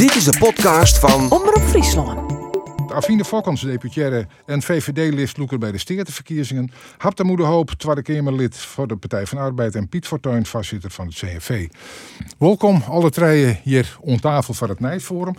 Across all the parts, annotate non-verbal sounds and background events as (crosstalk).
Dit is de podcast van Omroep Friesland. Afine Fokkens, deputaire en VVD-lid Loeker bij de Steerteverkiezingen. Hapte Moeder Hoop, Kamerlid voor de Partij van Arbeid en Piet Fortuyn, voorzitter van het CNV. Welkom alle treien hier om tafel voor het Nijsforum.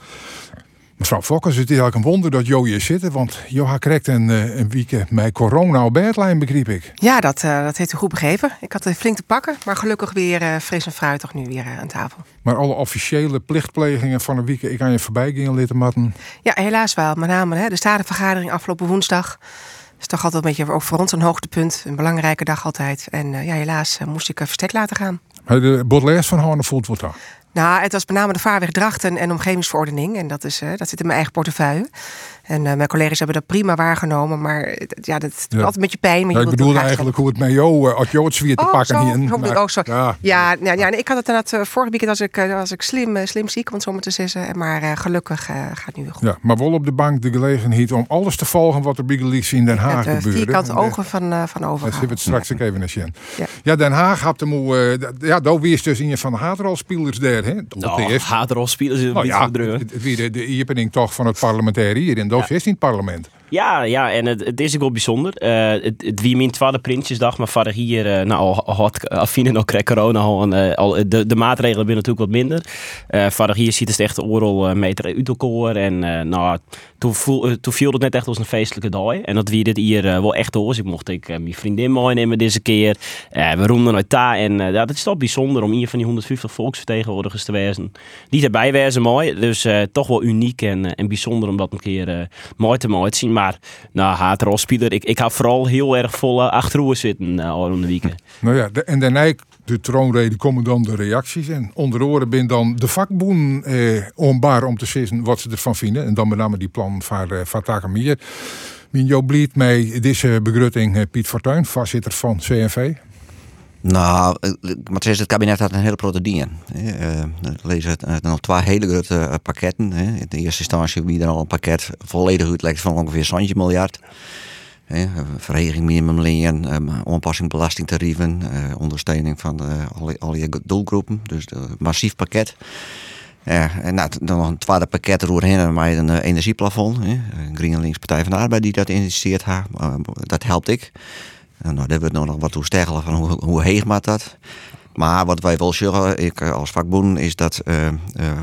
Mevrouw Fokkens, het is eigenlijk een wonder dat Jo hier zit, want Jo krijgt een, eh, een week met corona op bedlijn, begreep ik. Ja, dat, uh, dat heeft u goed begrepen. Ik had het flink te pakken, maar gelukkig weer uh, fris en fruitig nu weer aan tafel. Maar alle officiële plichtplegingen van een week, ik kan je voorbij gingen, lidmatten? Ja, helaas wel. Met name hè, de statenvergadering afgelopen woensdag. is toch altijd een beetje ook voor ons een hoogtepunt. Een belangrijke dag altijd. En ja, helaas moest ik verstek laten gaan. De Baudelaire van Horne voelt wat daar? Nou, het was met name de vaarweg Drachten en omgevingsverordening. En dat, is, uh, dat zit in mijn eigen portefeuille. En uh, mijn collega's hebben dat prima waargenomen. Maar ja, dat doet altijd met je pijn. Maar ja, je ik bedoelde eigenlijk hoe het met jou, uh, als jou het zwier te oh, pakken zo, hier. Maar, oh, zo. Ja, ja, ja, ja, ik had het inderdaad uh, vorige weekend was ik, was ik slim, slim ziek, want zo te zeggen. Maar gelukkig gaat het nu weer goed. Ja, maar wel op de bank de gelegenheid om alles te volgen wat er bij in Den Haag het, gebeurt. vierkant ogen van, van over. Dat zit straks ook even naar Sjen. Ja. ja, Den Haag had hem, ja, daar weer dus in je van de haatrolspelers daar. Hè? Nou, haatrolspelers is een nou, ja, beetje het, het, de, de opening toch van het parlementair hier in Doof ja. is in het parlement. Ja, ja, en het, is ook wel bijzonder. Uh, het, het wie min tweede Prinsjesdag, maar verder hier, uh, nou, al had afine nog krijg corona al, al de, maatregelen zijn natuurlijk wat minder. Uh, verder hier ziet het echt oorlog meter uit elkaar en nou, toen, voel, toen viel het net echt als een feestelijke dag. En dat wie dit hier wel echt hoor. Ik mocht ik mijn vriendin meenemen deze keer. we roemden uit daar en ja, dat is toch bijzonder om hier van die 150 volksvertegenwoordigers te wezen. Die erbij wezen mooi, dus toch wel uniek en, en bijzonder om dat een keer mooi te mooi te zien. Nou, haatrolspeler, ik, ik heb vooral heel erg vol uh, achterover zitten uh, al de weekend. Nou ja, de, en daarna de troonrede komen dan de reacties. En onder oren ben dan de vakboen eh, onbaar om te zien wat ze ervan vinden. En dan met name die plan van, uh, van Takamier. Min Jo Bliet mee deze begrutting Piet Fortuyn, voorzitter van CNV. Nou, maar het kabinet had een hele grote dingen. Lees het uh, nog twee hele grote pakketten. In de eerste instantie wie er al een pakket volledig uitlegt van ongeveer 20 miljard. Verheging minimumleen, um, aanpassing belastingtarieven, ondersteuning van alle, alle doelgroepen. Dus een massief pakket. Ja, en nou, dan nog een tweede pakket erdoorheen met een energieplafond. Hè. GroenLinks Partij van de Arbeid die dat initieert. dat helpt ik. Nou, daar hebben we nog wat toe stellen van hoe, hoe heeg maakt dat. Maar wat wij wel zeggen, ik als vakboen, is dat uh, uh,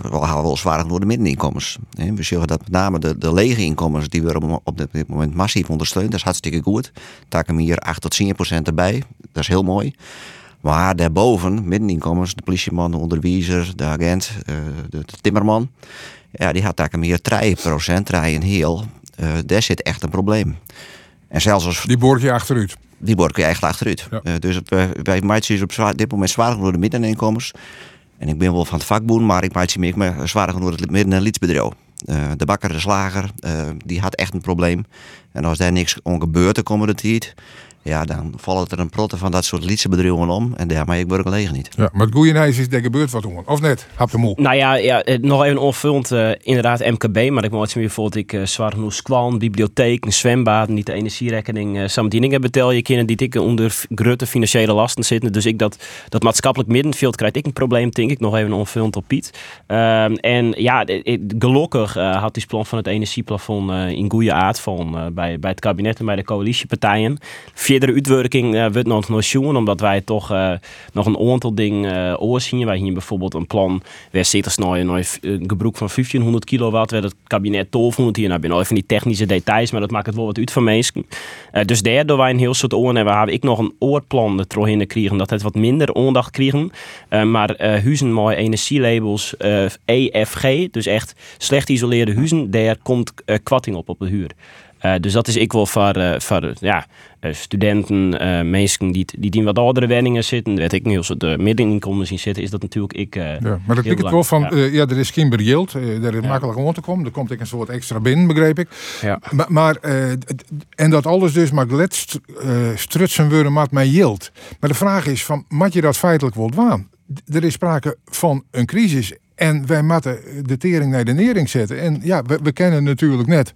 we gaan wel zwaar door de middeninkomens. We zeggen dat met name de, de lege inkomens, die we op dit moment massief ondersteunen, dat is hartstikke goed. Taken hier 8 tot 10 procent erbij, dat is heel mooi. Maar daarboven, middeninkomens, de politieman, de onderwijzer, de agent, de, de, timmerman, ja, die had taken meer 3 procent, 3 en heel. daar zit echt een probleem. En zelfs als... Die borg je achteruit die borg je echt achteruit. Ja. Uh, dus uh, wij maken is op zwaar, dit moment zwaar genoeg de middeninkomens. En ik ben wel van het vakboen, maar ik maak meer zwaar genoeg het midden- en lietsbedrijf. Uh, de bakker, de slager, die had echt een probleem. En als daar niks on gebeurt de komende tijd, ja, dan vallen er een protte van dat soort liedse bedrijven om. En daarmee ik word alleen niet. Ja, maar het goede is, is er gebeurt wat om. Of net? Hap de moe. Nou ja, ja nog even onvullend. Uh, inderdaad MKB, maar ik moet meer bijvoorbeeld ik uh, zwaar genoeg squan, bibliotheek, een zwembad, niet de energierekening, uh, samendieningen betel je kinderen die ik onder grote financiële lasten zitten. Dus ik dat, dat maatschappelijk middenveld krijg ik een probleem, denk ik. Nog even onvullend op Piet. Uh, en ja, gelukkig had die plan van het energieplafond in goede aard van bij, bij het kabinet en bij de coalitiepartijen verdere uitwerking uh, wordt nog nog zien, omdat wij toch uh, nog een aantal dingen uh, oorzien. Wij hier bijvoorbeeld een plan waar zit er nou een gebruik van 1500 kilowatt, waar het kabinet 1200 hier naar binnen. Even die technische details, maar dat maakt het wel wat uit van mensen. Uh, dus daardoor wij een heel soort oren hebben, hebben ik nog een oorplan erin kregen dat het wat minder aandacht kregen. Maar huizen met energielabels EFG, dus echt slecht geïsoleerde huizen, daar komt kwatting op op de huur. Uh, dus dat is ik wel voor, uh, voor ja, uh, studenten, mensen die, die in wat oudere woningen zitten. Weet ik niet, als de middeninkomens in zitten, is dat natuurlijk ik. ja, maar dat ik het wel van, ja. ja. er is geen bereeld, er is makkelijk om te komen. Er komt ik een soort extra binnen, begreep ik. Ja. Maar, maar en dat alles dus maar gletst strutsen worden met mij yield. Maar de vraag is van, mat je dat feitelijk wel waan? Er is sprake van een crisis en wij moeten de tering naar de nering zetten. En ja, we, we kennen natuurlijk net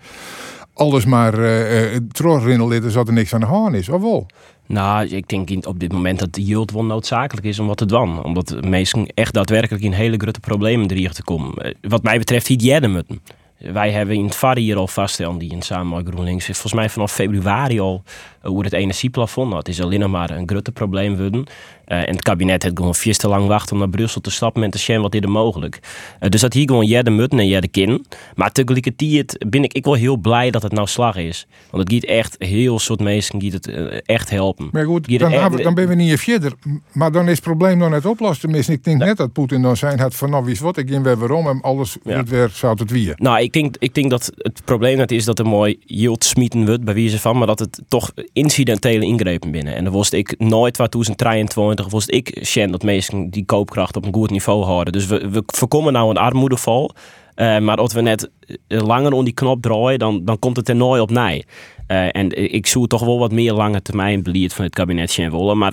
alles maar uh, terugrinnelen zat er niks aan de hand is, of wel? Nou, ik denk op dit moment dat de yield wel noodzakelijk is om wat te doen. Omdat mensen echt daadwerkelijk in hele grote problemen erin te komen. Eh, wat mij betreft, hier jij moeten. Wij hebben in het VAR hier al vaststellen, die in samen met GroenLinks, volgens mij vanaf februari al over het energieplafond. Nou, het is alleen nog maar een grote probleem worden. Uh, en het kabinet heeft gewoon vier te lang wachten om naar Brussel te stappen met te zien wat is er mogelijk. Uh, dus dat hier gewoon jij de mutten en jij de kin. Maar tegelijkertijd ben ik, ik wel heel blij dat het nou slag is. Want het gaat echt heel soort mensen gaat het uh, echt helpen. Maar goed, dan, echt, dan ben we niet verder. Maar dan is het probleem nog net oplossen. Tenminste, ik denk net dat Poetin dan zijn had van nou wie is wat, ik ging weer waarom en alles ja. weer zou het wie. Nou, ik denk, ik denk dat het probleem net is dat er mooi yield smieten wordt bij wie ze van, maar dat het toch incidentele ingrepen binnen. En dan was ik nooit wat 2023 was ik Shen dat mensen die koopkracht op een goed niveau houden. Dus we, we voorkomen nou een armoedeval. Uh, maar als we net langer om die knop draaien, dan, dan komt het er nooit op nij. Uh, en ik zoek toch wel wat meer lange termijn beleid van het kabinet Shen willen. Maar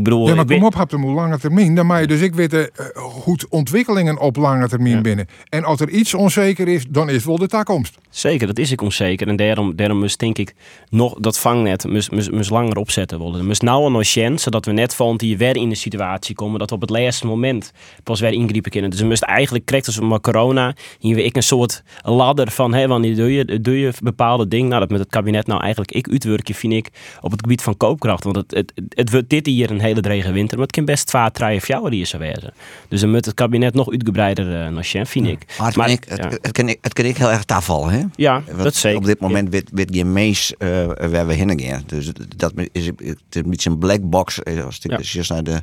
ik bedoel, ja, maar kom op, op lange termijn. Dan mag je dus ik weet uh, goed ontwikkelingen op lange termijn ja. binnen. En als er iets onzeker is, dan is het wel de toekomst. Zeker, dat is ik onzeker. En daarom, daarom moest denk ik nog dat vangnet moest, moest, moest langer opzetten worden. Moest nou een chance, zodat we net van die weer in de situatie komen dat we op het laatste moment pas weer ingrijpen kunnen. Dus we moest eigenlijk, krijgt als maar corona, hier weer ik een soort ladder van, hé, wanneer doe je, doe je bepaalde dingen? Nou, dat met het kabinet nou eigenlijk ik uitwerken, vind ik, op het gebied van koopkracht. Want het, het, het, het wordt dit hier een hele drege winter, maar het kan best of jouw die is wezen. Dus dan moet het kabinet nog uitgebreider uh, naar vind ik. Maar het, maar, kan ik, het, ja. het, kan ik, het kan ik heel erg tafel, hè? Ja, dat zeker. Op dit moment weet, weet je meest uh, waar we heen gaan. Dus dat is, het is een beetje een black box. Als ik ja. naar de,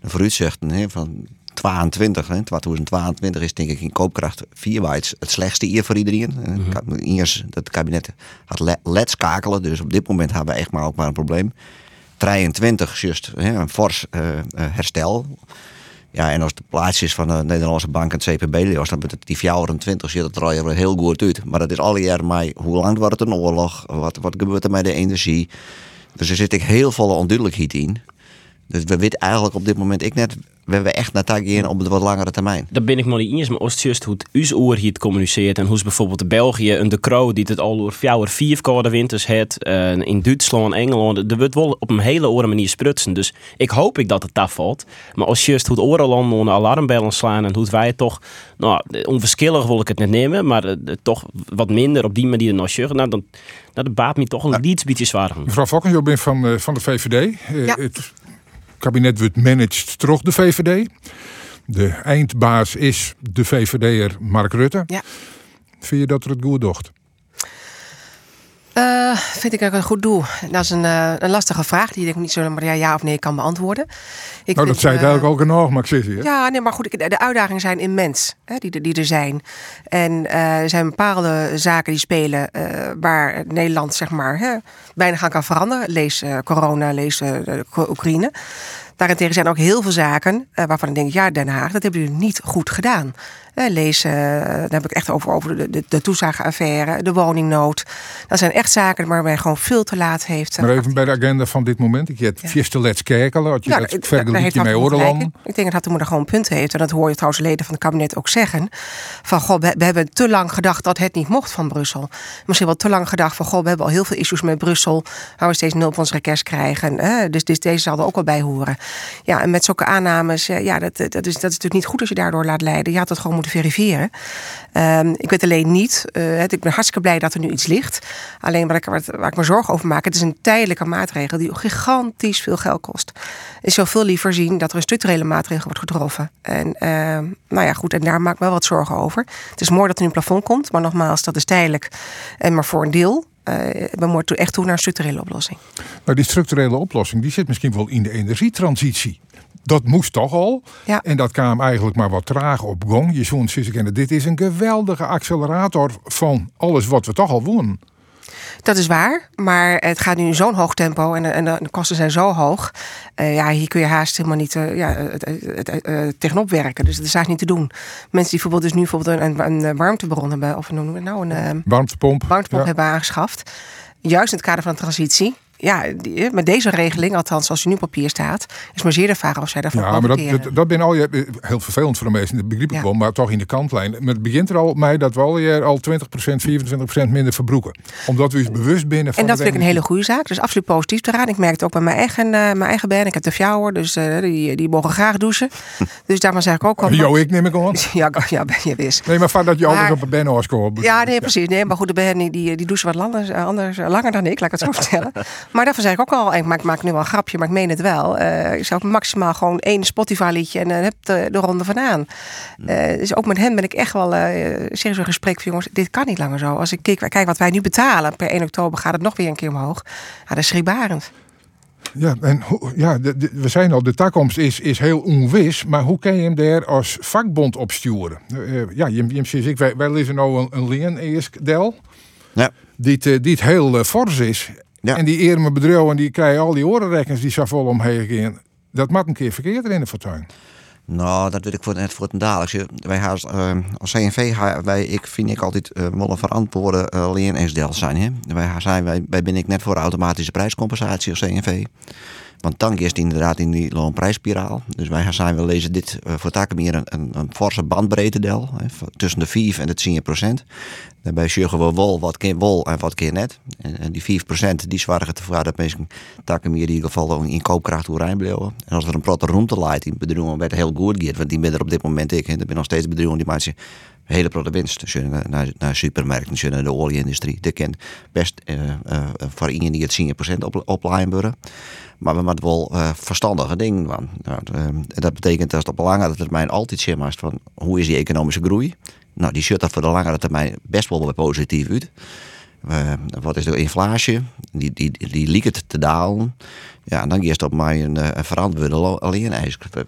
de vooruitzichten hè, van 22, hè, 2022 is denk ik in koopkracht vierwaarts het slechtste hier voor iedereen. Mm -hmm. Eerst dat het kabinet had let schakelen, dus op dit moment hebben we echt maar ook maar een probleem. 23 juist een fors uh, herstel. Ja, en als de plaats is van de Nederlandse bank en het CPB, dan het die 24 ziet het er al heel goed uit. Maar dat is alle jaar maar hoe lang wordt het een oorlog? Wat, wat gebeurt er met de energie? Dus er zit ik heel volle onduidelijkheid in. Dus we weten eigenlijk op dit moment ik net we hebben echt naar op de wat langere termijn. Dat ben ik maar niet eens, maar als het hoe het oor hier communiceert en hoe bijvoorbeeld de België een de Croo die het al door vier vier koude winters het uh, in Duitsland en Engeland, er wordt wel op een hele oren manier sprutsen. Dus ik hoop ik dat het daar valt. Maar als juist hoe het orenland een alarmbellen slaan en hoe wij het toch, nou, onverschillig wil ik het net nemen, maar uh, toch wat minder op die manier nog zeggen, nou dan, nou, dat baat me toch een ja. beetje zwaar. Mevrouw Fokken, je bent van, uh, van de VVD. Ja. Het kabinet wordt managed toch de VVD. De eindbaas is de VVD'er Mark Rutte. Ja. Vind je dat er het goed docht? Uh, vind ik ook een goed doel. Dat is een, uh, een lastige vraag die ik niet zo maar ja, ja of nee kan beantwoorden. Ik nou, dat zei het uh, eigenlijk ook nog, maar ik zie Ja, nee, maar goed, de uitdagingen zijn immens hè, die, die er zijn. En er zijn bepaalde zaken die spelen waar Nederland zeg maar hè, weinig aan kan veranderen. Lees corona, lees Oekraïne. Daarentegen zijn ook heel veel zaken waarvan ik denk, ja, Den Haag, dat hebben jullie niet goed gedaan. lees, daar heb ik echt over, over de, de, de toeslagenaffaire, de woningnood. Dat zijn echt zaken waar men gewoon veel te laat heeft. Maar even bij de agenda van dit moment. Ik heb ja. Let's Kerkelen, had je ja, dat vergelijkt met Oorland. Ik denk dat Hatte gewoon punten heeft. En dat hoor je trouwens leden van het kabinet ook zeggen. Van, goh, we, we, hebben te lang gedacht dat het niet mocht van Brussel. Misschien wel te lang gedacht van, goh, we hebben al heel veel issues met Brussel. Waar we steeds nul van request krijgen. Hè? Dus, dus deze zal er ook wel bij horen. Ja, en met zulke aannames, ja, dat, dat, is, dat is natuurlijk niet goed als je daardoor laat leiden. Je had het gewoon moeten verifiëren. Um, ik weet alleen niet, uh, ik ben hartstikke blij dat er nu iets ligt. Alleen waar ik, waar ik me zorgen over maak, het is een tijdelijke maatregel die gigantisch veel geld kost. Ik zou veel liever zien dat er een structurele maatregel wordt getroffen. En uh, nou ja, goed, en daar maak ik me wel wat zorgen over. Het is mooi dat er nu een plafond komt, maar nogmaals, dat is tijdelijk. En maar voor een deel. Uh, we moeten echt toe naar een structurele oplossing. Nou, die structurele oplossing die zit misschien wel in de energietransitie dat moest toch al. Ja. En dat kwam eigenlijk maar wat traag op gang. Je zo'n kennen, dit is een geweldige accelerator van alles wat we toch al wonen. Dat is waar, maar het gaat nu in zo'n hoog tempo en, en de kosten zijn zo hoog. Uh, ja, hier kun je haast helemaal niet uh, ja, uh, tegenop werken. Dus dat is eigenlijk niet te doen. Mensen die bijvoorbeeld dus nu bijvoorbeeld een, een warmtebron hebben, of noemen we nou een warmtepomp, warmtepomp hebben aangeschaft. Juist in het kader van de transitie ja, die, met deze regeling, althans als je nu op papier staat, is maar zeer de vraag of zij daarvan Ja, maar dat, dat, dat ben al je heel vervelend voor de meesten, dat begrijp ik Ja. wel, maar toch in de kantlijn. Maar het begint er al mij dat we al jaar al 20%, 24% minder verbroeken. Omdat we eens bewust binnen van En dat de vind ik een hele goede zaak. Dus absoluut positief eraan. Ik merk het ook bij mijn eigen, eh, mijn eigen band. Ik heb de fjouwer, dus eh, die, die mogen graag douchen. (laughs) Dus daarvan zeg ik ook al. Jo, ik neem ik aan. (laughs) Ja, ja, ben je wist. Nee, maar van dat je altijd op een banner scoort. Ja, nee, precies. Nee, maar goed, de Ben die, die, douchen wat anders, eh, anders, eh, langer dan ik, laat ik het zo (laughs) vertellen. Maar daarvan zeg ik ook al, ik maak, maak nu wel een grapje, maar ik meen het wel. Eh, ik zou maximaal gewoon één Spotify-liedje en dan heb de, de ronde van aan. Eh, dus ook met hem ben ik echt wel eh serieus in gesprek van jongens, dit kan niet langer zo. Als ik kijk, kijk wat wij nu betalen, per 1 oktober gaat het nog weer een keer omhoog. Ja, dat is schrikbarend. Ja, en ja, de- de- we zijn al, de toekomst is, is heel onwis, maar hoe kan je hem daar als vakbond op sturen? Eh, eh, ja, je, je ziet, ik, wij, wij lezen nou een, een leen eerst, Del, Ja. die, het, eh, die het heel eh, fors is. Ja. En die eerlijke bedrijven, die krijgen al die orenrekkens die zo vol omheen gaan. Dat mag een keer verkeerd in de fortuin. Nou, dat weet ik voor, net voor het dadelijk. Wij gaan als, eh, als CNV, wij, ik vind ik altijd uh, wel een verantwoorde uh, leen zijn. Hè? Wij, zijn, wij, wij ben ik net voor automatische prijscompensatie als CNV. Want dan is inderdaad in die loonprijsspiraal. Dus wij zijn, we lezen dit uh, voor takken meer een, een, een forse. Hè, tussen de 5 en de 10 procent. Daarbij zorgen we wel wat keer wol en wat keer net. En, en die 5 procent die zorgen ervoor dat mensen takken in ieder geval in koopkracht hoe blijven. En als er een protte roemte leidt in bedrijven werd heel goed gaat. Want die ben er op dit moment ik. Er zijn nog steeds bedrijven die maken hele grote winst. Dus naar, naar, supermarkten, naar de olieindustrie. Dat kan best uh, uh, voor iedereen die het 10% op, worden. Maar we moeten wel verstandige dingen doen. Nou, dat betekent dat op langere termijn altijd zeg maar, van hoe is die economische groei. Nou, die ziet er voor de langere termijn best wel positief uit. Wat is de inflatie? Die, die, die liep het te dalen. Ja, en dan het op mij een, een verantwoorde alleen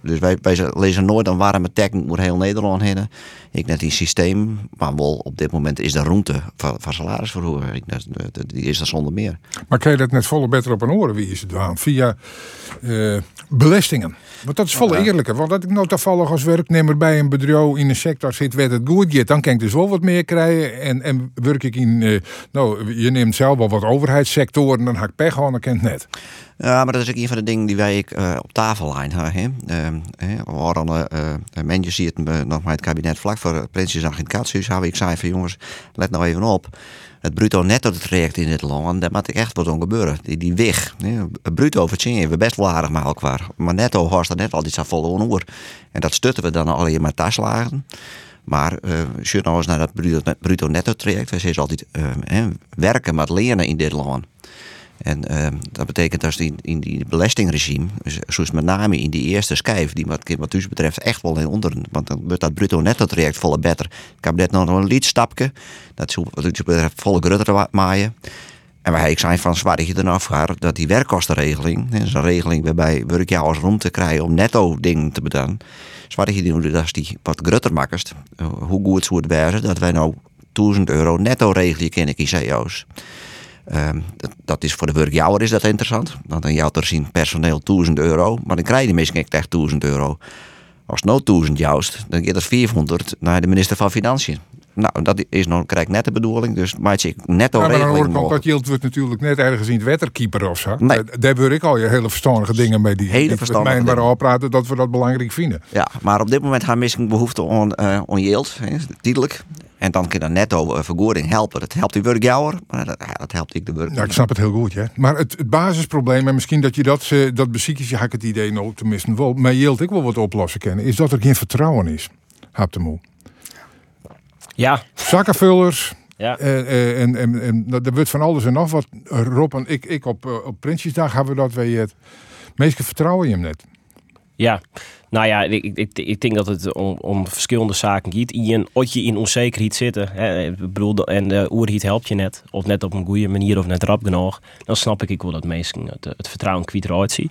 Dus wij, wij lezen nooit een warme tekst moet heel Nederland heen. Ik net in systeem, maar wel op dit moment is de ruimte van, van salarisverhoging. Die is er zonder meer. Maar kan je dat net volle beter op een oren wie is het aan? Via uh, belastingen. Want dat is volle ja. eerlijker. Want dat ik nou toevallig als werknemer bij een bedrijf in een sector zit waar het goed gaat, dan kan ik dus wel wat meer krijgen. En, en werk ik in, uh, nou, je neemt zelf wel wat overheidssectoren, dan ga ik pech gewoon, dan kan het net. Ja, maar dat is ook een van de dingen die wij uh, op tafel lijnen. Hè? Uh, we uh, mensen die het nog met het kabinet vlak voor Prinsjesdag in het hebben. Ik zei van jongens, let nou even op. Het bruto netto traject in dit land, daar moet echt wat aan gebeuren. Die, die weg. Bruto verdienen we best wel aardig met elkaar. Maar netto was er net altijd zo vol oor. En dat stutten we dan alleen maar taslagen. Maar uh, als je nou eens naar dat bruto, bruto netto traject, wij zeggen altijd werken met leren in dit land. En uh, dat betekent dat in, in die belastingregime, zoals met name in die eerste schijf, die wat, wat dus betreft echt wel in onder, want dan wordt dat bruto netto traject volle beter. Ik heb net nog een liedstapje, dat zo wat dus betreft volle grutter maaien. En wij ik zijn van zwaar je gaat dat die werkkostenregeling, dat is een regeling waarbij werk jou als rond te krijgen om netto dingen te betalen. Zwaar je dat is die wat grutter makkers, uh, hoe goed zou het wezen dat wij nou 1000 euro netto regelen kennen in CEO's. Um, dat, dat, is voor de werkjouwer is dat interessant. Want dan jouwt er zien personeel 1000 euro. Maar dan krijg je misschien echt 1000 euro. Als het nou 1000 juist, dan gaat het 400 naar de minister van Financiën. Nou, dat is nog, krijg ik net de bedoeling. Dus maak je netto ja, maar dan hoor ik ook dat Jilt wordt natuurlijk net ergens in het wetterkeeper of zo. Nee. Daar hoor ik al je hele verstandige dingen mee die, Hele verstandige dingen. waar praten dat we dat belangrijk vinden. Ja, maar op dit moment gaan misschien behoefte aan, uh, yield, hè, tijdelijk. En dan kan dat netto uh, vergoeding helpen. Dat helpt die werkjouwer, maar dat, ja, dat helpt ik de werk. Ja, ik snap het heel goed, ja. Maar het, het basisprobleem, en misschien dat je dat, uh, dat beziekjes, heb ik het idee nou tenminste wel, maar Jilt ik wil wat oplossen kennen, is dat er geen vertrouwen is. Hap de moe. Ja. Zakkenvullers. Ja. Uh, en, en, en er wordt van alles en nog wat. Rob en ik, ik op, uh, op Prinsjesdag hebben we dat wij het. Meestal vertrouwen je hem net. Ja, nou ja, ik, ik, ik denk dat het om, om verschillende zaken gaat. In wat je in onzekerheid zitten, hè, ik bedoel, en de oerhiet helpt je net, of net op een goede manier of net rap genoeg, dan snap ik wel dat mensen het, vertrouwen kwijt zien.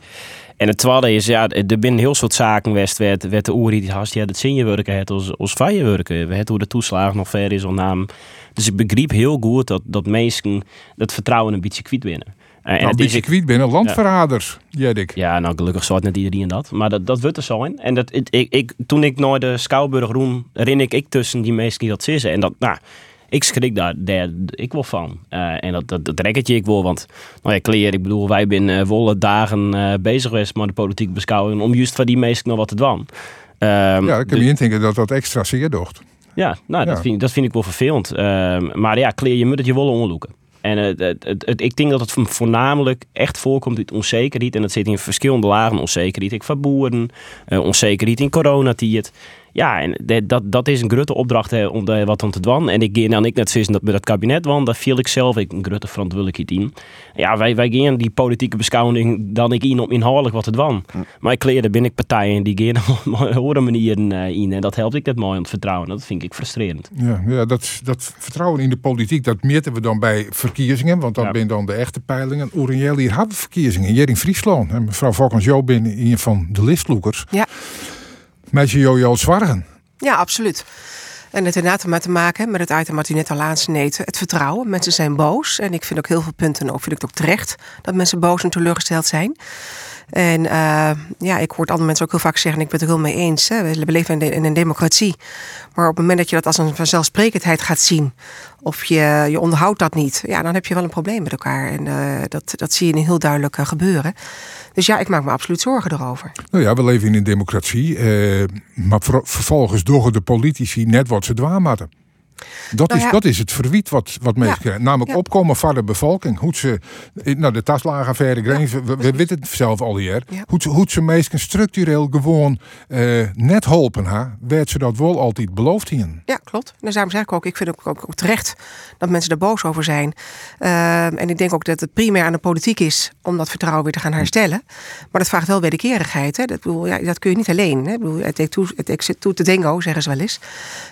En het tweede is, ja, er binnen heel soort zaken werd, werd de oerhiet haast, ja, dat zin je werken het als, als je werken. Hoe de toeslagen nog ver is naam. Dus ik begreep heel goed dat, dat mensen het vertrouwen een beetje kwijt winnen. En nou, kwiet binnen landverraders, ja. Jedik. Ja, nou gelukkig het net iedereen dat. Maar dat, dat wordt er zo in. En dat, ik, ik, toen ik naar de Schouwburg roem, rin ik, ik tussen die meesten die dat zitten. En dat, nou, ik schrik daar, daar ik wel van. Uh, en dat, dat, dat rekkertje ik wel, want nou ja, kleer, ik bedoel, wij zijn uh, volle dagen uh, bezig geweest met de politieke beschouwing om juist van die mensen nog wat te doen. Um, ja, ik kan me indenken dat dat extra zeer docht. Ja, nou, Dat, vind, dat vind ik wel vervelend. Um, maar ja, kleer, je moet het je wel onderzoeken. En het, ik denk dat het voornamelijk echt voorkomt uit onzekerheid. En dat zit in verschillende lagen onzekerheid. Ik van boeren, uh, onzekerheid in coronatijd. Ja, en dat, dat is een grote opdracht hè, om daar wat aan te doen. En ik ga dan ik net vissen dat met het kabinet, want daar viel ik zelf ik een grote verantwoordelijkheid in. Ja, wij, wij gaan die politieke beschouwing dan ik in om inhoudelijk wat te doen. Maar ik leer, ben ik partijen die gaan (laughs) op andere manieren uh, in. En dat helpt ik net mooi om het vertrouwen. Dat vind ik frustrerend. Ja, ja dat, dat vertrouwen in de politiek, dat meten we dan bij verkiezingen. Want dat ja. zijn dan de echte peilingen. Oeriel, hier hebben verkiezingen. Hier in Friesland. En mevrouw Volkens Jo ben een van de listloekers. Ja met je Jojo Zwargen. Ja, absoluut. En het inderdaad maar te maken met het item wat u net al. Het vertrouwen. Mensen zijn boos. En ik vind ook heel veel punten, ook vind ik het ook terecht, dat mensen boos en teleurgesteld zijn. En uh, ja, ik hoor andere mensen ook heel vaak zeggen, ik ben het er heel mee eens. Hè. We leven in, een democratie. Maar op het moment dat je dat als een vanzelfsprekendheid gaat zien, of je, je onderhoudt dat niet, ja, dan heb je wel een probleem met elkaar. En uh, dat, dat zie je heel duidelijk uh, gebeuren. Dus ja, ik maak me absoluut zorgen erover. Nou ja, we leven in een democratie. maar vervolgens door de politici net wat ze dwaamatten. Dat, nou is, dat is het verwiet wat, wat mensen krijgen. Namelijk opkomen van de bevolking. Hoe ze, nou de taslagenaffaire, we, we, weten het zelf al hier. Hoe, hoe ze mensen structureel gewoon uh, net helpen. Ha, werd ze dat wel altijd beloofd hier. Ja, klopt. En daarom zeg ik ook, ik vind ook, ook, ook terecht dat mensen er boos over zijn. Uh, en ik denk ook dat het primair aan de politiek is om dat vertrouwen weer te gaan herstellen. Maar dat vraagt wel wederkerigheid. Hè. Dat, bedoel, ja, dat kun je niet alleen. Hè. Bedoel, het, te denken, zeggen ze wel eens.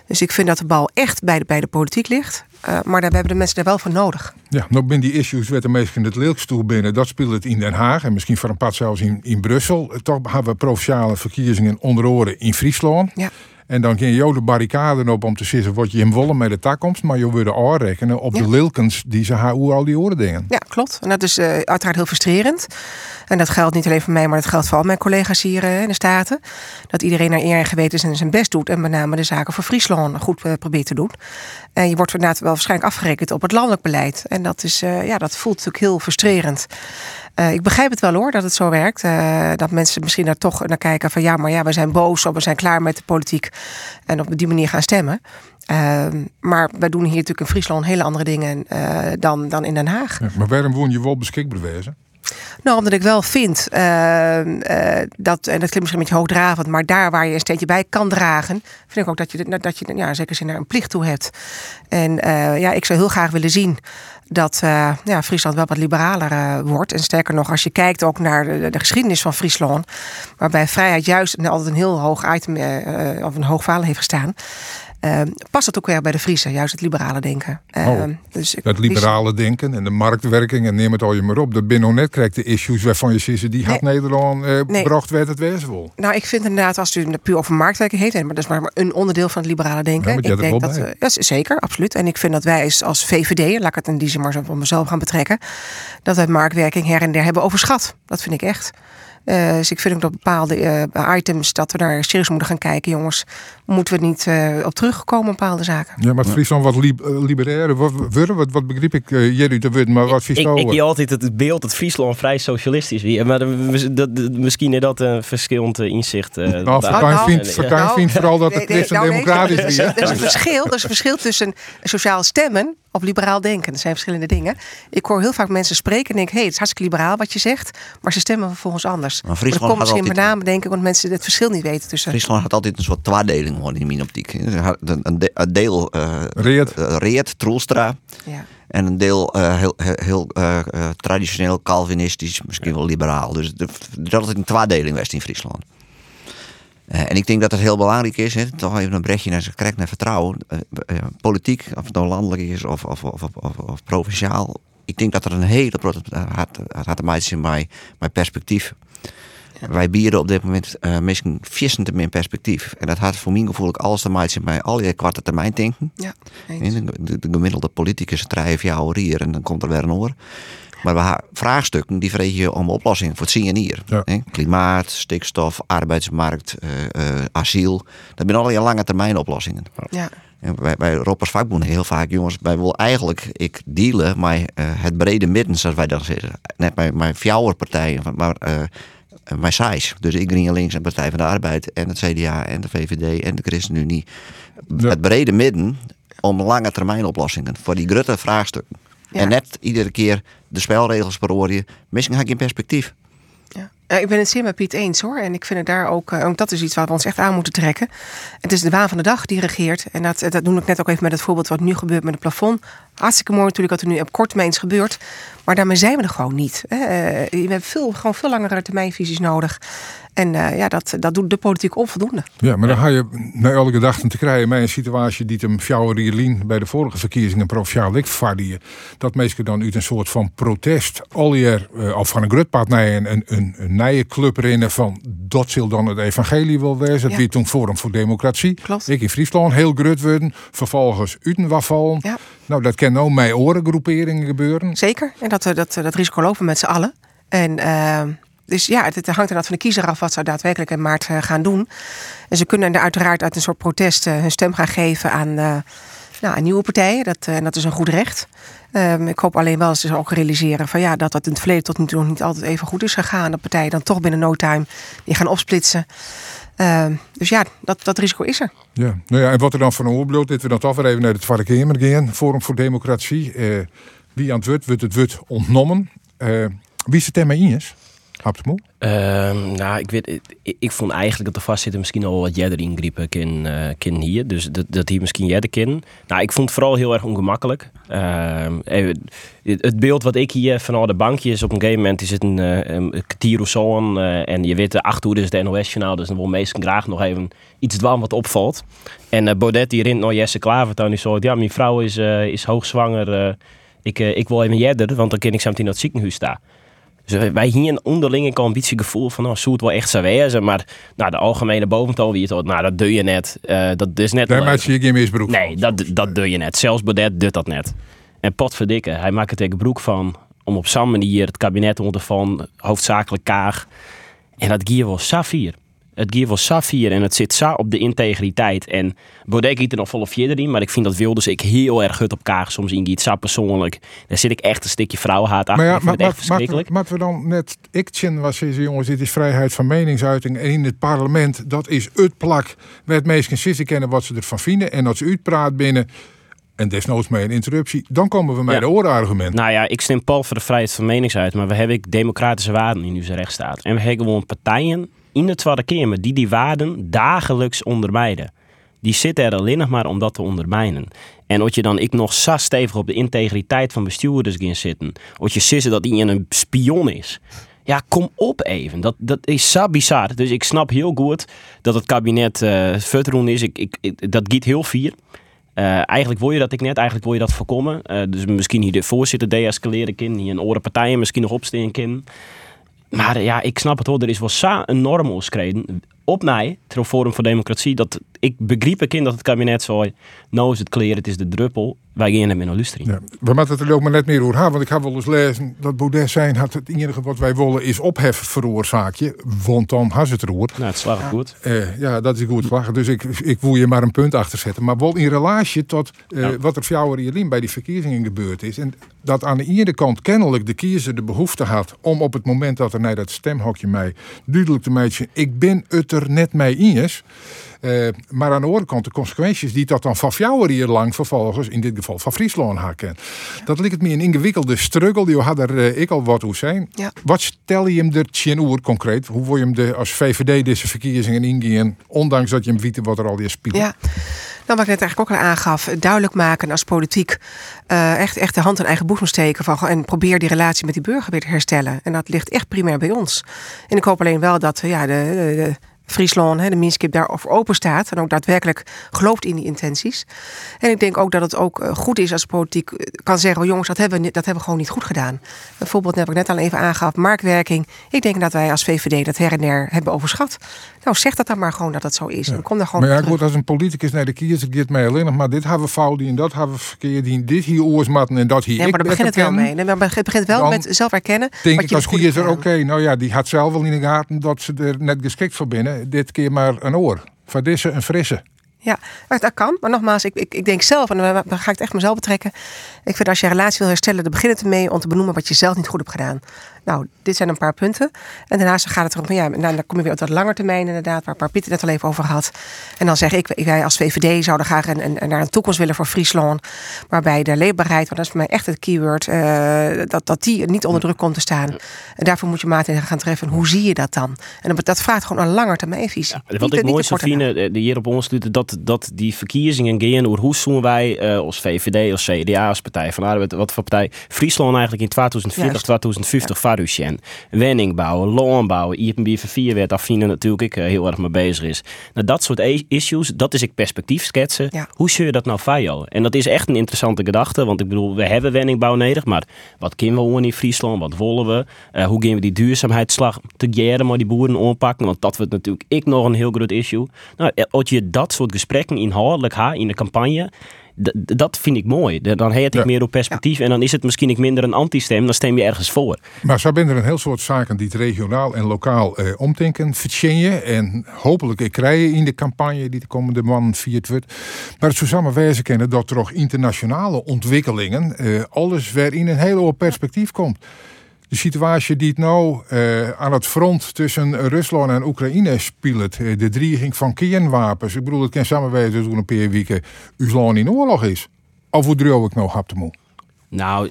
Dus ik vind dat de bal echt bij bij de, politiek ligt. Uh, maar daar hebben de mensen er wel voor nodig. Ja, nog binnen die issues werd meestal het leelkstoel binnen. Dat speelt het in Den Haag en misschien voor een paar zelfs in, in Brussel. Toch hebben we provinciale verkiezingen onder oren in Friesland. Ja. En dan ging je de barricaden op om te zeggen wat je in volle met de takkomst, maar je wilde aanrekenen op de lilkens die ze haar al die oren dingen. Ja, klopt. En dat is uh, uiteraard heel frustrerend. En dat geldt niet alleen voor mij, maar dat geldt voor al mijn collega's hier uh, in de Staten. Dat iedereen naar eer en geweten zijn best doet en met name de zaken voor Friesland goed uh, probeert te doen. En je wordt inderdaad wel waarschijnlijk afgerekend op het landelijk beleid. En dat, is, ja, dat voelt natuurlijk heel frustrerend. Ik begrijp het wel hoor, dat het zo werkt. Dat mensen misschien daar toch naar kijken van ja, maar ja, we zijn boos of we zijn klaar met de politiek. En op die manier gaan stemmen. Uh, maar wij doen hier natuurlijk in Friesland hele andere dingen dan, dan in Den Haag. Maar waarom woon je wel beschikbaar wezen? Nou, omdat ik wel vind ehm, dat, en dat klinkt misschien een beetje hoogdravend, maar daar waar je een steentje bij kan dragen, vind ik ook dat je, dat je ja, zeker zin er een plicht toe hebt. En ja, ik zou heel graag willen zien dat ja, Friesland wel wat liberaler wordt. En sterker nog, als je kijkt ook naar de, de geschiedenis van Friesland, waarbij vrijheid juist altijd een heel hoog item of een hoog falen heeft gestaan. Uh, past dat ook weer bij de Friese, juist het liberale denken. Oh, dus het liberale denken en de marktwerking en neem het al je maar op. Dat binnen net krijgt de issues waarvan je ziet, die had Nederland nee. bracht werd het wezenvol. Nou, ik vind inderdaad, als u het puur over marktwerking heeft, maar dat is maar een onderdeel van het liberale denken. Ja, ik denk dat, ja, zeker, absoluut. En ik vind dat wij als VVD, laat ik het in die zin maar zo van mezelf gaan betrekken, dat wij marktwerking her en der hebben overschat. Dat vind ik echt. Uh, dus ik vind ook dat bepaalde uh, items dat we daar serieus moeten gaan kijken, jongens. Moeten we niet uh, op terugkomen op bepaalde zaken? Ja, maar het Friesland wat li liberair. Wat, wat, wat begreep ik, uh, jullie te weten, maar wat vies Ik, ik, ik altijd het beeld dat Friesland vrij socialistisch is. Maar dat, misschien is dat een verschillend inzicht. nou, Fortuyn nou, vindt, nou, vindt vooral dat het christen nou, democratisch is. Er is een verschil, er is een verschil tussen sociaal stemmen of liberaal denken. Dat zijn verschillende dingen. Ik hoor heel vaak mensen spreken en denk, hé, hey, het is hartstikke liberaal wat je zegt, maar ze stemmen vervolgens anders. Maar Friesland dat komt misschien met name denken, want mensen het verschil niet weten tussen. Friesland had altijd een soort tweedeling in mijn optiek. Een, deel uh, Reet, Reet Troelstra. Ja. En een deel uh, heel, heel uh, traditioneel Calvinistisch, misschien wel liberaal. Dus er is altijd een tweedeling west in Friesland. Uh, en ik denk dat het heel belangrijk is, hè, toch even een brechtje naar, krijgt naar vertrouwen. Uh, uh, politiek, of het nou landelijk is of, of, of, of, of provinciaal. Ik denk dat er een hele grote had, had meisje mijn, mijn perspectief. Ja. Wij bieden op dit moment uh, misschien vissend in perspectief. En dat had voor mijn gevoel alles te maken met al je kwarte termijn denken. Ja, de, de, de, gemiddelde politicus drijft jou hier en dan komt er weer een oor. Maar we vraagstukken die vreeg je om oplossingen voor het zien hier. Ja. Klimaat, stikstof, arbeidsmarkt, uh, uh, asiel. Dat zijn allerlei lange termijn oplossingen. Ja. En wij, wij roepen vakbonden heel vaak, jongens, wij willen eigenlijk ik dealen met uh, het brede midden, zoals wij dan zeggen. Net met, met partijen, maar uh, mijn size. Dus ik Green Links en Partij van de Arbeid en het CDA en de VVD en de ChristenUnie. Ja. Het brede midden om lange termijn oplossingen voor die grote vraagstukken. En net iedere keer de spelregels verorien. Misschien heb ik geen perspectief. Ja, ik ben het zeer Piet eens hoor. En ik vind het daar ook, uh, dat is iets waar we ons echt aan moeten trekken. Het is de waan van de dag die regeert. En dat, dat noem ik net ook even met het voorbeeld wat nu gebeurt met het plafond. Hartstikke mooi natuurlijk wat er nu op korte termijn gebeurt. Maar daarmee zijn we er gewoon niet. Hè. We hebben veel, gewoon veel langere termijnvisies nodig. En uh, ja, dat, dat doet de politiek onvoldoende. Ja, maar dan ga je naar elke gedachten te krijgen met een situatie die hem Fjouwer Rierlien bij de vorige verkiezingen provinciaal ik vaardië. Dat meestal dan uit een soort van protest al je, uh, of van een grutpad naar een, een, een, een nieuwe club rennen van dat zal dan het evangelie wel wezen. Het ja. toen Forum voor Democratie. Klopt. Ik in Friesland heel grut worden. Vervolgens Utenwafval. Ja. Nou, dat kan nou met orengroeperingen gebeuren. Zeker. En dat, dat, dat risico lopen met z'n allen. En uh, dus ja, het, het hangt inderdaad van de kiezer af wat ze daadwerkelijk in maart uh, gaan doen. En ze kunnen er uiteraard uit een soort protest uh, hun stem gaan geven aan, uh, nou, nieuwe partijen. Dat, dat is een goed recht. Um, ik hoop alleen wel dat ze ook realiseren van ja, dat dat in het verleden tot nu toe nog niet altijd even goed is gegaan. Dat partijen dan toch binnen no time die gaan opsplitsen. Uh, dus ja, dat, dat risico is er. Ja, nou ja, en wat er dan van oorbloot, dit we dan toch weer even naar Kamer gaan. Forum voor Democratie. Uh, wie aan het wordt, wordt het wordt ontnomen. Uh, wie is het er mee Um, nou, ik, weet, ik, ik, vond eigenlijk dat de vastzitten misschien al wat jeder ingriepen kin, uh, kin hier. Dus dat, dat hier misschien jeder kin. Nou, ik vond het vooral heel erg ongemakkelijk. Uh, het beeld wat ik hier van al de bankjes, op een gegeven moment is het een, uh, een of zo aan, uh, en je weet, de acht is het NOS-journaal, dus dan wil meestal graag nog even iets dwam wat opvalt. En Baudet die rint nog Jesse Klavertuin, die zo, ja, mijn vrouw is, is hoogzwanger, ik, ik wil even jeder, want dan kan ik meteen naar het ziekenhuis staan. Dus wij hier een onderlinge ambitiegevoel van, nou, zou het wel echt zo wezen, maar nou, de algemene boventoon wie het nou, dat doe je net. Uh, dat is net. Daar maak je geen misbruik Nee, dat, dat doe je net. Zelfs Baudet doet dat net. En potverdikke, hij maakt er tegen broek van om op zo'n manier het kabinet onder van hoofdzakelijk Kaag. En dat gier wel Safir. Het gier wel Safir en het zit zo op de integriteit. En Baudet giet er nog volle vier in, maar ik vind dat Wilders ik heel erg gut op Kaag soms ingiet. Zo persoonlijk. Daar zit ik echt een stukje vrouwenhaat achter. Maar ja, ik maar, het echt verschrikkelijk. Maar we dan net Iktjen was zeggen, jongens, dit is vrijheid van meningsuiting. En in het parlement, dat is het plak waar het meesten zitten kennen wat ze ervan vinden. En als ze uitpraat binnen en desnoods met een interruptie, dan komen we Ja. de orenargument. Nou ja, ik stem Paul voor de vrijheid van meningsuiting, maar we hebben democratische waarden in onze rechtsstaat. En we hebben gewoon partijen in de Tweede Kamer die die waarden dagelijks ondermijnen. Die zitten er alleen nog maar om dat te ondermijnen. En als je dan ik nog zo stevig op de integriteit van bestuurders gaan zitten, als je zissen dat die een spion is. Ja, kom op even. Dat, dat is zo bizar. Dus ik snap heel goed dat het kabinet vertrouwen is. Ik, ik, ik- dat giet heel vier. Eh, eigenlijk wil je dat ik net, eigenlijk wil je dat voorkomen. Eh, dus misschien hier de voorzitter deescaleren kind, hier een oren partijen misschien nog opsteken kind. Maar ja, ik snap het hoor. Er is wel zo een norm. Op mij, ter Forum voor Democratie, dat ik begreep ik in dat het kabinet zei, nou is het kleren, het is de druppel. Wij gaan hem in een. Ja, we moeten het er ook maar net meer over hebben, want ik heb wel eens lezen dat Baudet zijn had het enige wat wij willen is ophef veroorzaak je, want dan has het roer. Nou, het slaat goed. Eh, ja, dat is goed slag. Dus ik, ik wil je maar een punt achter zetten. Maar wel in relatie tot eh, Ja. wat er voor jou Jelien bij die verkiezingen gebeurd is. En dat aan de ene kant kennelijk de kiezer de behoefte had om op het moment dat er naar dat stemhokje mij duidelijk te maken, ik ben het er net mee eens. Eh, maar aan de andere kant de consequenties die dat dan van jou hier lang vervolgens, in dit geval van Friesland haken. Dat lijkt me een ingewikkelde struggle. Die had er eh, ik al wat hoe zijn. Ja. Wat stel je hem er tjen oer concreet? Hoe wil je hem de, als VVD deze verkiezingen ingaan, ondanks dat je hem weet wat er al speelt? Ja. Nou, wat ik net eigenlijk ook al aangaf, duidelijk maken als politiek eh, echt, echt de hand in eigen boezem steken van, en probeer die relatie met die burger weer te herstellen. En dat ligt echt primair bij ons. En ik hoop alleen wel dat ja, de, de, de Friesland, hè, de Minskip daarover open staat en ook daadwerkelijk gelooft in die intenties. En ik denk ook dat het ook eh, goed is als politiek eh, kan zeggen, oh, jongens, dat hebben, we, dat hebben we gewoon niet goed gedaan. Een voorbeeld heb ik net al even aangaf, marktwerking. Ik denk dat wij als VVD dat her en der hebben overschat. Nou, zeg dat dan maar gewoon dat dat zo is. En kom daar gewoon Maar ja, goed, als een politicus naar de kiezer gaat mij alleen nog maar dit hebben we fout die en dat hebben we verkeerd die en dit hier oorsmatten en dat hier. Ja, maar daar begint het wel mee. Nee, maar het begint wel met zelf erkennen. Denk wat ik als kiezer, oké, nou ja, die had zelf wel in de gaten dat ze er net geschikt voor binnen. Dit keer maar een oor. Van deze een frisse. Ja, dat kan. Maar nogmaals, ik, ik, ik denk zelf, en dan ga ik het echt mezelf betrekken. Ik vind als je een relatie wil herstellen, dan begint het ermee om te benoemen wat je zelf niet goed hebt gedaan. Nou, dit zijn een paar punten. En daarnaast gaat het erom, ja, nou, dan kom je weer op dat lange termijn inderdaad, waar Paar Pieter net al even over had. En dan zeg ik, wij als VVD zouden graag een, een, naar een toekomst willen voor Friesland, waarbij de leefbaarheid, want dat is voor mij echt het keyword, uh, dat, dat die niet onder druk komt te staan. En daarvoor moet je maatregelen gaan treffen. Hoe zie je dat dan? En dat vraagt gewoon een langer termijnvisie. Ja, wat ik mooi zou vinden, eh, de hier op ons dat, dat die verkiezingen gaan over hoe zien wij uh, als VVD, als CDA, als Partij van Arbeid, wat voor partij Friesland eigenlijk in 2040, 2050 ja. Wenning Wenning bouwen, loon bouwen, IPB 4 werd afine natuurlijk ik heel erg mee bezig is. Nou, dat soort issues, dat is ik perspectief schetsen. Hoe zul je dat nou feio? En dat is echt een interessante gedachte, want ik bedoel, we hebben wenningbouw nodig, maar wat kunnen we in Friesland, wat willen we? Uh, hoe gaan we die duurzaamheidsslag te jaren maar die boeren oppakken? Want dat wordt natuurlijk ik nog een heel groot issue. Nou, als je dat soort gesprekken inhoudelijk ha in de campagne, dat vind ik mooi. Dan heet ik meer op perspectief en dan is het misschien ik minder een anti-stem, dan stem je ergens voor. Maar zo zijn er een heel soort zaken die het regionaal en lokaal eh, omdenken, verzinnen en hopelijk krijgen in de campagne die de komende man viert wordt. Maar het zou samen wijzen kennen dat er ook internationale ontwikkelingen eh, alles weer in een heel oud perspectief komt de situatie die het nou uh, aan het front tussen Rusland en Oekraïne speelt, uh, de dreiging van kernwapens. Ik bedoel, het kan samenwijzen toen een paar weken Rusland in oorlog is. Of hoe droog ik nou hap te moe? Nou,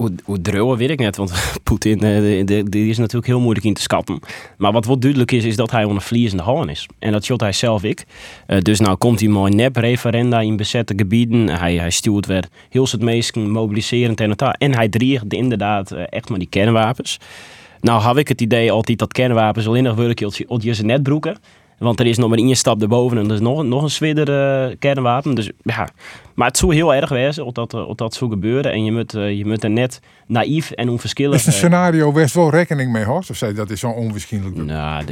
hoe, hoe weet ik net, want (laughs) Poetin uh, die is natuurlijk heel moeilijk in te schatten. Maar wat wat duidelijk is, is dat hij onder vliezende haan is. En dat shot hij zelf ik. Uh, dus nou komt hij mooi nep-referenda in bezette gebieden. Hij, hij stuurt weer heel het meest mobiliserend en het En hij dreigt inderdaad uh, echt maar die kernwapens. Nou had ik het idee altijd dat kernwapens alleen nog werken op je netbroeken. Want er is nog maar één stap erboven en er is nog, nog een zwidder uh, kernwapen. Dus ja, maar het zou heel erg wezen of dat, of dat zou gebeuren. En je moet, uh, je moet er net naïef en onverschillig... Is een scenario best wel rekening mee, hoor? Of zei dat is zo onwaarschijnlijk? Nou,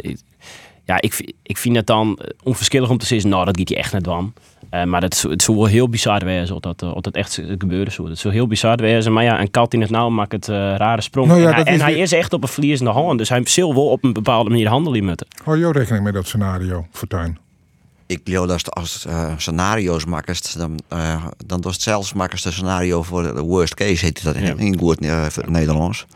ja, ik, ik vind het dan onverschillig om te zeggen, nou, dat gaat je echt net dan. Uh, maar het, het zou wel heel bizar wezen of dat, of dat echt gebeuren zou. Het zou heel bizar wezen. Maar ja, een kat in het nauw maakt het uh, rare sprong. Nou ja, en, hij, en hij, is echt op een verliezende hand. Dus hij zal wel op een bepaalde manier handelen moeten. Hou je rekening met dat scenario, Fortuin? Ik geloof dat als uh, scenario's makkest, dan, uh, dan was het zelfs makkelijkste scenario voor de worst case, heet dat in, ja. in goed uh, Nederlands.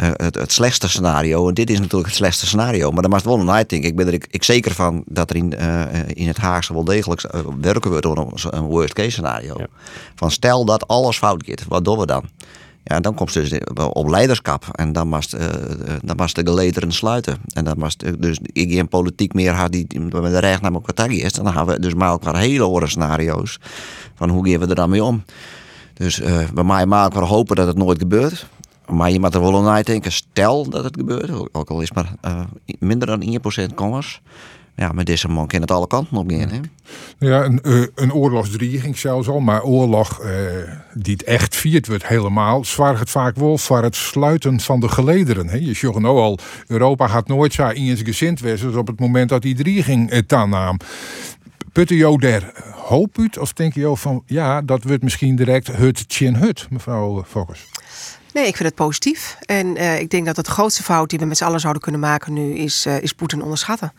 Uh, het, het, slechtste scenario. En dit is natuurlijk het slechtste scenario. Maar dan mag wel een uitdink. Ik ben er ik, ik, zeker van dat er in, uh, in het Haagse wel degelijk werken wordt door een, worst case scenario. Ja. Van stel dat alles fout gaat, wat doen we dan? Ja, dan komt ze dus op leiderschap. En dan was, uh, dan was de gelederen sluiten. En dan was dus ik geen politiek meer had die met de recht naar elkaar is. En dan gaan we dus maar elkaar hele andere scenario's. Van hoe gaan we er dan mee om? Dus uh, bij mij maken we hopen dat het nooit gebeurt. Maar je moet er wel aan denken, stel dat het gebeurt, ook al is maar uh, minder dan 1% kans. Ja, met deze man kan het alle kanten op gaan. Hè? Ja, een, uh, een oorlogsdreiging zelfs al, maar oorlog uh, die het echt viert wordt helemaal, zwaar het vaak wel voor het sluiten van de gelederen. Hè? Je zegt nou al, Europa gaat nooit zo in zijn gezind wezen op het moment dat die dreiging het aannaam. Putte jou der hoop uit, of denk je van ja, dat wordt misschien direct het chin hut, mevrouw Fokkers? Nee, ik vind het positief. En uh, ik denk dat het grootste fout die we met z'n allen zouden kunnen maken nu is, uh, is Poetin onderschatten.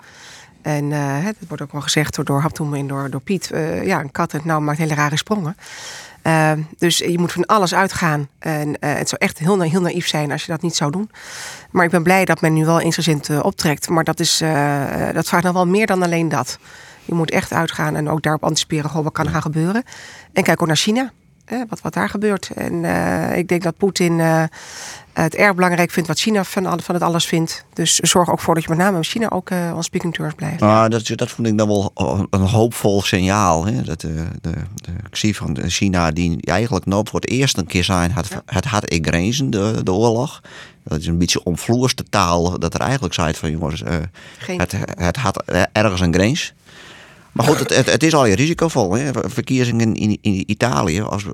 En uh, het wordt ook wel gezegd door, door Haptoem en door, door Piet. ja, een kat het nou maakt hele rare sprongen. dus je moet van alles uitgaan. En het zou echt heel, heel naïef zijn als je dat niet zou doen. Maar ik ben blij dat men nu wel eensgezind optrekt. Maar dat, is, dat vraagt nog wel meer dan alleen dat. Je moet echt uitgaan en ook daarop anticiperen. Wat kan gaan gebeuren? En kijk ook naar China wat, wat daar gebeurt. En uh, ik denk dat Poetin uh, het erg belangrijk vindt wat China van, van het alles vindt. Dus zorg ook voor dat je met name China ook uh, on speaking terms blijft. Ah, dat, dat vond ik dan wel een hoopvol signaal. Hè? Dat de, de, de, ik zie van China die eigenlijk nou voor het eerst een keer zijn, het, ja. het had ik grenzen, de, de oorlog. Dat is een beetje omvloerste taal, dat er eigenlijk zei van jongens, het, het had ergens een grens. Maar goed, het, het, het, is al risicovol. Hè? Verkiezingen in, in Italië. Als, uh,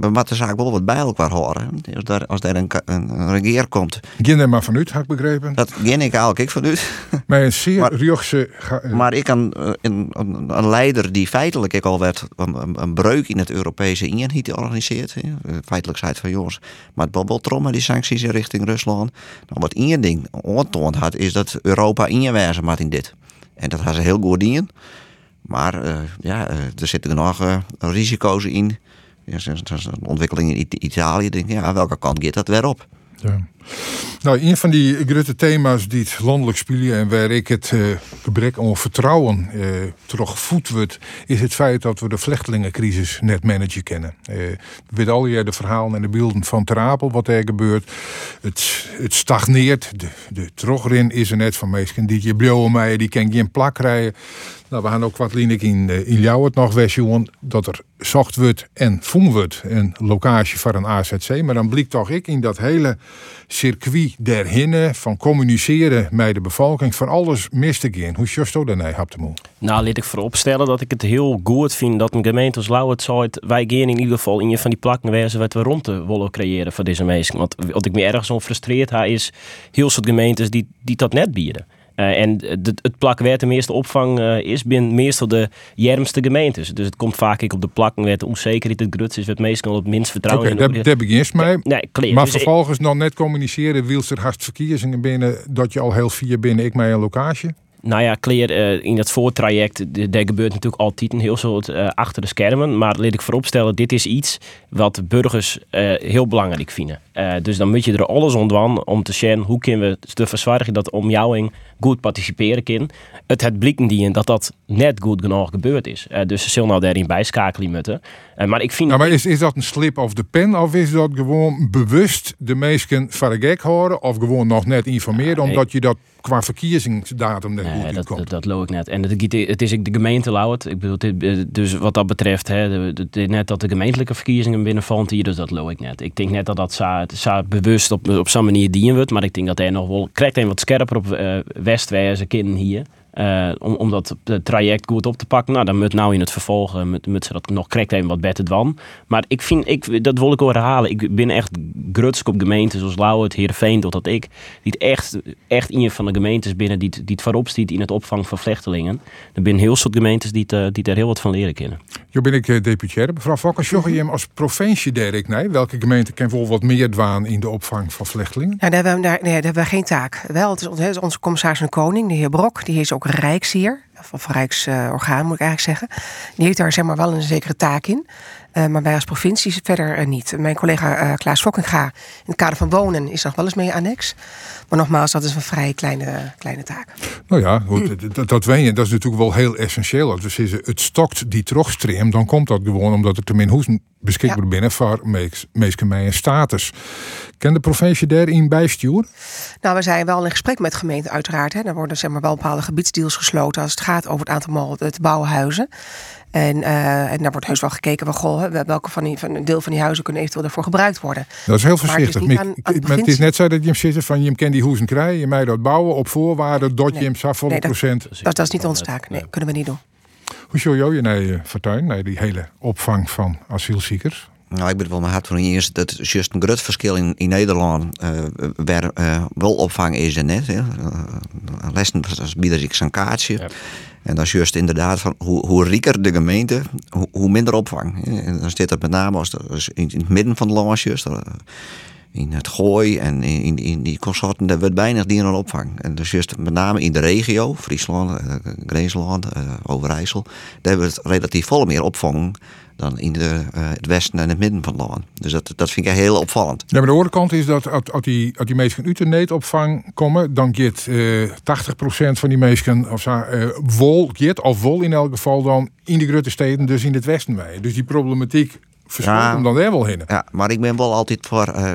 we moeten zaak wel wat bij elkaar horen. Als daar, als daar een, een, regeer komt. Geen er maar vanuit, had ik begrepen. Dat ging ik eigenlijk ik vanuit. (laughs) Maar een zeer maar, Riochse... Maar ik kan een, een, een, leider die feitelijk ik al werd een, een breuk in het Europese eenheid organiseert. Hè? Feitelijk zei het van jongens, maar het bobbeltrommen die sancties in richting Rusland. Nou, wat één ding ontoond had, is dat Europa ingewijzen maakt in dit. En dat had ze heel goed in. Maar uh, ja, er zitten nog risico's in. Ja, ontwikkeling in Italië. Denk, ja, welke kant gaat dat weer op? Ja. Nou, een van die grote thema's die het landelijk spelen en waar ik het uh, gebrek aan vertrouwen uh, teruggevoed wordt, is het feit dat we de vluchtelingencrisis net managen kennen. Uh, we weten al de verhalen en de beelden van Terapel, wat er gebeurt. Het, het stagneert. De, de is er net van meesten die je die kan geen plak krijgen. Nou, we gaan ook wat in, in het nog wegjoen dat er zocht wordt en voen wordt een locatie voor een AZC. Maar dan blijkt toch ik in dat hele circuit derhinnen van communiceren met de bevolking van alles miste gaan. Hoe just dat daarna hebt Nou, laat ik vooropstellen dat ik het heel goed vind dat een gemeente als Lauwert zou wij gaan in ieder geval in je van die plakken wezen wat we rond te willen creëren voor deze mensen. Want wat ik me ergens om frustreerd ha is heel soort gemeentes die, die dat net bieden. Uh, en het, het plak waar de meeste opvang uh, is, binnen meestal de jermste gemeentes. Dus het komt vaak op de plakken waar de onzekerheid het gruts is, wat meestal het minst vertrouwen Oké, okay, daar begint mij. Nee, Maar dus vervolgens nog net communiceren, wiels er haast verkiezingen binnen, dat je al heel vier binnen ik mij een locatie? Nou ja, clear, uh, in dat voortraject, daar gebeurt natuurlijk altijd een heel soort uh, achter de schermen. Maar laat ik vooropstellen, dit is iets wat burgers uh, heel belangrijk vinden. dus dan moet je er alles aan om te zien hoe kunnen we te verzorgen dat omjouwing goed participeren kan. Het het blikken die dat dat net goed genoeg gebeurd is. dus ze zullen nou daarin bijschakelen moeten. maar ik vind... Nou, maar is, is dat een slip of de pen of is dat gewoon bewust de meesten van de gek horen of gewoon nog net informeren omdat je dat qua verkiezingsdatum net nee, dat, dat, dat loop ik net. En het, het is de gemeente Lauwert. Ik bedoel, dit, dus wat dat betreft, hè, net dat de gemeentelijke verkiezingen binnenvallen hier, dus dat loop ik net. Ik denk net dat dat zou bewust op, op zo'n manier dienen wordt, maar ik denk dat hij nog wel krijgt een wat scherper op uh, Kinderen hier. Uh, om, om dat traject goed op te pakken. Nou, dan moet nou in het vervolg met, met ze dat nog correct even wat beter dan. Maar ik vind, ik, dat wil ik wel herhalen. Ik ben echt grutsk op gemeentes zoals Lauwert, Heerenveen, totdat ik. Die echt, echt een van de gemeentes binnen die, die het voorop stiet in het opvang van vluchtelingen. Er zijn heel soort gemeentes die, te, die daar heel wat van leren kunnen. Jo ben ik uh, deputaire. Mevrouw Fokkers, je hem als provincie Derek nee? Welke gemeente kan wel wat meer dwaan in de opvang van vluchtelingen? Ja, daar hebben we, daar, nee, daar hebben we geen taak. Wel, het is, onze commissaris van Koning, de heer Brok, die is ook Rijksier, of Rijksorgaan moet ik eigenlijk zeggen. Die heeft daar zeg maar wel een zekere taak in. Uh, maar wij als provincie verder uh, niet. Mijn collega uh, Klaas Fokkinga in het kader van wonen is nog wel eens mee annex. Maar nogmaals, dat is een vrij kleine, kleine taak. Nou ja, goed, dat, dat weet je. Dat is natuurlijk wel heel essentieel. Als we zeggen, het stokt die terugstream, dan komt dat gewoon omdat er te min hoezen beschikbaar ja. binnen voor meesten mij een status. Ken de provincie daarin bijsturen? Nou, we zijn wel in gesprek met gemeenten uiteraard. Hè. Er worden zeg maar, wel bepaalde gebiedsdeals gesloten als het gaat over het aantal te bouwen huizen. En, uh, en daar wordt heus wel gekeken, goh, welke van, die, van een deel van die huizen kunnen eventueel daarvoor gebruikt worden. Dat is heel voorzichtig. Maar het is, aan, het is net zo dat je hem zit van je kent die huizen krijgen, je mij dat bouwen op voorwaarde dat je hem voor nee, procent. Dat, dat, is niet onze taak. Nee, kunnen we niet doen. Hoe zou je naar je fortuin, naar die hele opvang van asielziekers? Nou, ik ben wel mijn hart van eerst dat is juist een groot verschil in, in Nederland uh, waar uh, wel opvang is en net. Uh, lessen bieden ik een kaartje. Ja. En dat is juist inderdaad van hoe, hoe rieker de gemeente, hoe, hoe minder opvang. En dan zit dat met name als in, in het midden van de land, juist, in het gooi en in, in die consorten, daar wordt weinig dieren opvang. En dus juist met name in de regio, Friesland, uh, Overijssel, daar wordt relatief vol meer opvang dan in de, uh, het westen en het midden van het land. Dus dat, dat vind ik heel opvallend. Ja, maar de andere kant is dat als die, als die mensen uit de opvang komen, dan uh, 80% van die mensen of uh, wol, of wol in elk geval dan in de grote steden, dus in het westen mee. Dus die problematiek verschilt ja, hem dan er wel heen. Ja, maar ik ben wel altijd voor uh,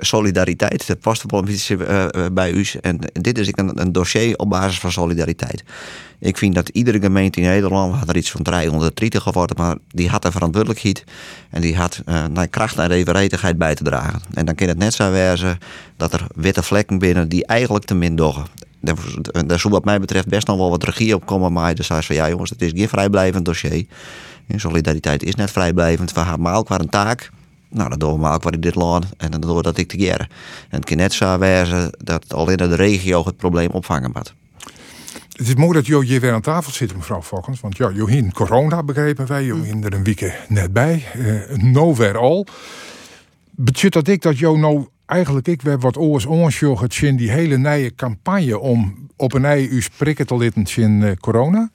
solidariteit. Dat past wel een beetje uh, bij u. En dit is een, een dossier op basis van solidariteit. Ik vind dat iedere gemeente in Nederland, had er iets van 330 geworden, maar die had een verantwoordelijkheid en die had uh, naar kracht en evenredigheid bij te dragen. En dan kan het net zo wezen dat er witte vlekken binnen die eigenlijk te min doggen. Daar zou wat mij betreft best nog wel wat regie op komen, maar dus zei van ja jongens, het is geen vrijblijvend dossier. Solidariteit is net vrijblijvend. We hebben maar qua een taak. Nou, dan doen we in dit land en dan doen dat ik te En het kan net zo wezen dat alleen in de regio het probleem opvangen moet. Het is mooi dat Jo hier weer aan tafel zit, mevrouw Fokkens. Want ja, Johin corona begrepen wij, Johin er een week net bij. Uh, nowhere all. Betekent dat ik dat Jo nou eigenlijk ik weer wat oors ons in die hele nieuwe campagne om op een ei u sprikken te litten in uh, corona?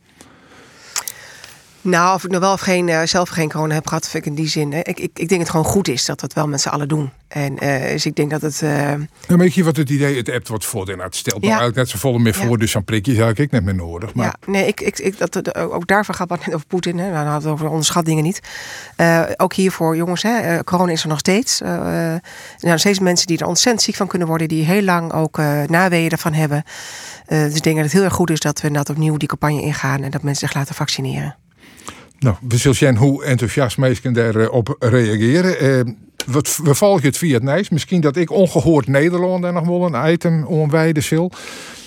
Nou, of ik nog wel of geen, uh, zelf geen corona heb gehad, vind ik in die zin. Hè. Ik, ik, ik denk het gewoon goed is dat we het wel met z'n allen doen. En uh, dus ik denk dat het. Uh... Ja, weet je wat het idee, het app wordt voor het stelt ja. net zo volle meer voor, dus zo'n prikje zou ik net meer nodig. Maar... Ja, nee, ik, ik, ik, dat, ook daarvoor gaat wat net over Poetin. Hè. Dan hadden we over onderschat niet. ook hiervoor, jongens, hè, corona is er nog steeds. er zijn steeds mensen die er ontzettend ziek van kunnen worden, die heel lang ook naweeën ervan hebben. dus ik denk dat het heel erg goed is dat we inderdaad opnieuw die campagne ingaan en dat mensen zich laten vaccineren. Nou, we zullen zien hoe enthousiast mensen daarop reageren. Eh, we, volgen het via het Nijs. Misschien dat ik ongehoord Nederland daar nog wel een item onwijde zil.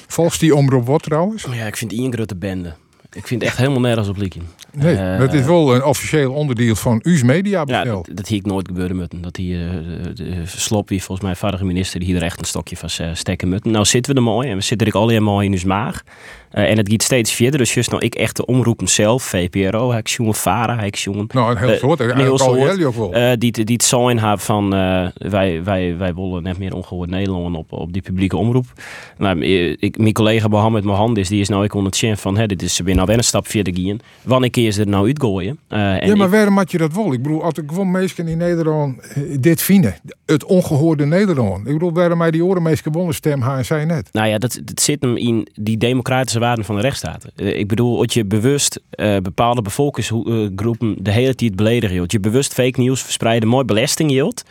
Volgens die omroep wat trouwens? Ja, ik vind een grote bende. Ik vind het echt helemaal nergens op lieken. Nee, uh, dat is wel een officieel onderdeel van uw media Ja, dat, dat hier ik nooit gebeuren moeten. Dat hier uh, de slop, wie volgens mij vorige minister, die hier er echt een stokje van uh, steken moeten. Nou zitten we er mooi en we zitten er al heel mooi in uw maag. Uh, en het gaat steeds verder. Dus juist nou, ik echt de omroepen zelf, VPRO, ik jongen Vara, ik jongen. Nou, een heel soort, een heel soort. Ook wel. Uh, die, die het zijn hebben van uh, wij, wij, wij willen net meer ongehoord Nederland op, op die publieke omroep. Nou, ik, mijn collega Mohammed Mohandes, die is nou ik onder het van, hè, dit is ze nou een stap verder gaan. Wanneer keer ze er nou uitgooien? Ja, maar waarom had je dat wel? Ik bedoel, als ik gewoon mensen in Nederland dit vinden, het ongehoorde Nederland. Ik bedoel, waarom mij die oren meest gewonnen stem haar en zij net? Nou ja, dat, dat zit hem in die democratische waarden van de rechtsstaat. Uh, ik bedoel, dat je bewust uh, bepaalde bevolkingsgroepen de hele tijd beledigen. Dat je bewust fake nieuws verspreiden, mooi belasting hield.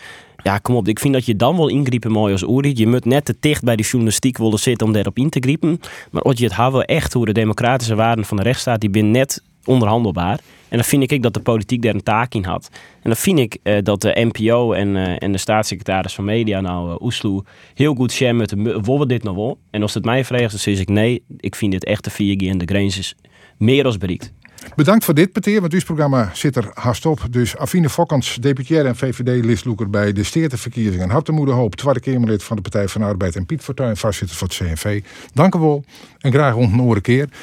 Ja, kom op. Ik vind dat je dan wel ingrijpen mooi als Uri. Je moet net te dicht bij die journalistiek willen zitten om daarop in te griepen. Maar als je het hebben echt hoe de democratische waarden van de rechtsstaat, die ben net onderhandelbaar. En dan vind ik dat de politiek daar een taak in had. En dan vind ik uh, dat de NPO en, uh, en de staatssecretaris van Media, nou uh, Oesloe, heel goed share met de, dit nog wel? En als het mij vraagt, dan zeg ik nee, ik vind dit echt de 4G en de grens is meer als bereikt. Bedankt voor dit, Peter, want uw programma zit er haast op. Dus Afine Fokkens, deputaire en VVD-listloeker bij de Steerteverkiezingen. Hartemoede Hoop, tweede Kamerlid van de Partij van de Arbeid. En Piet Fortuyn, voorzitter van het CNV. Dank u wel en graag andere keer.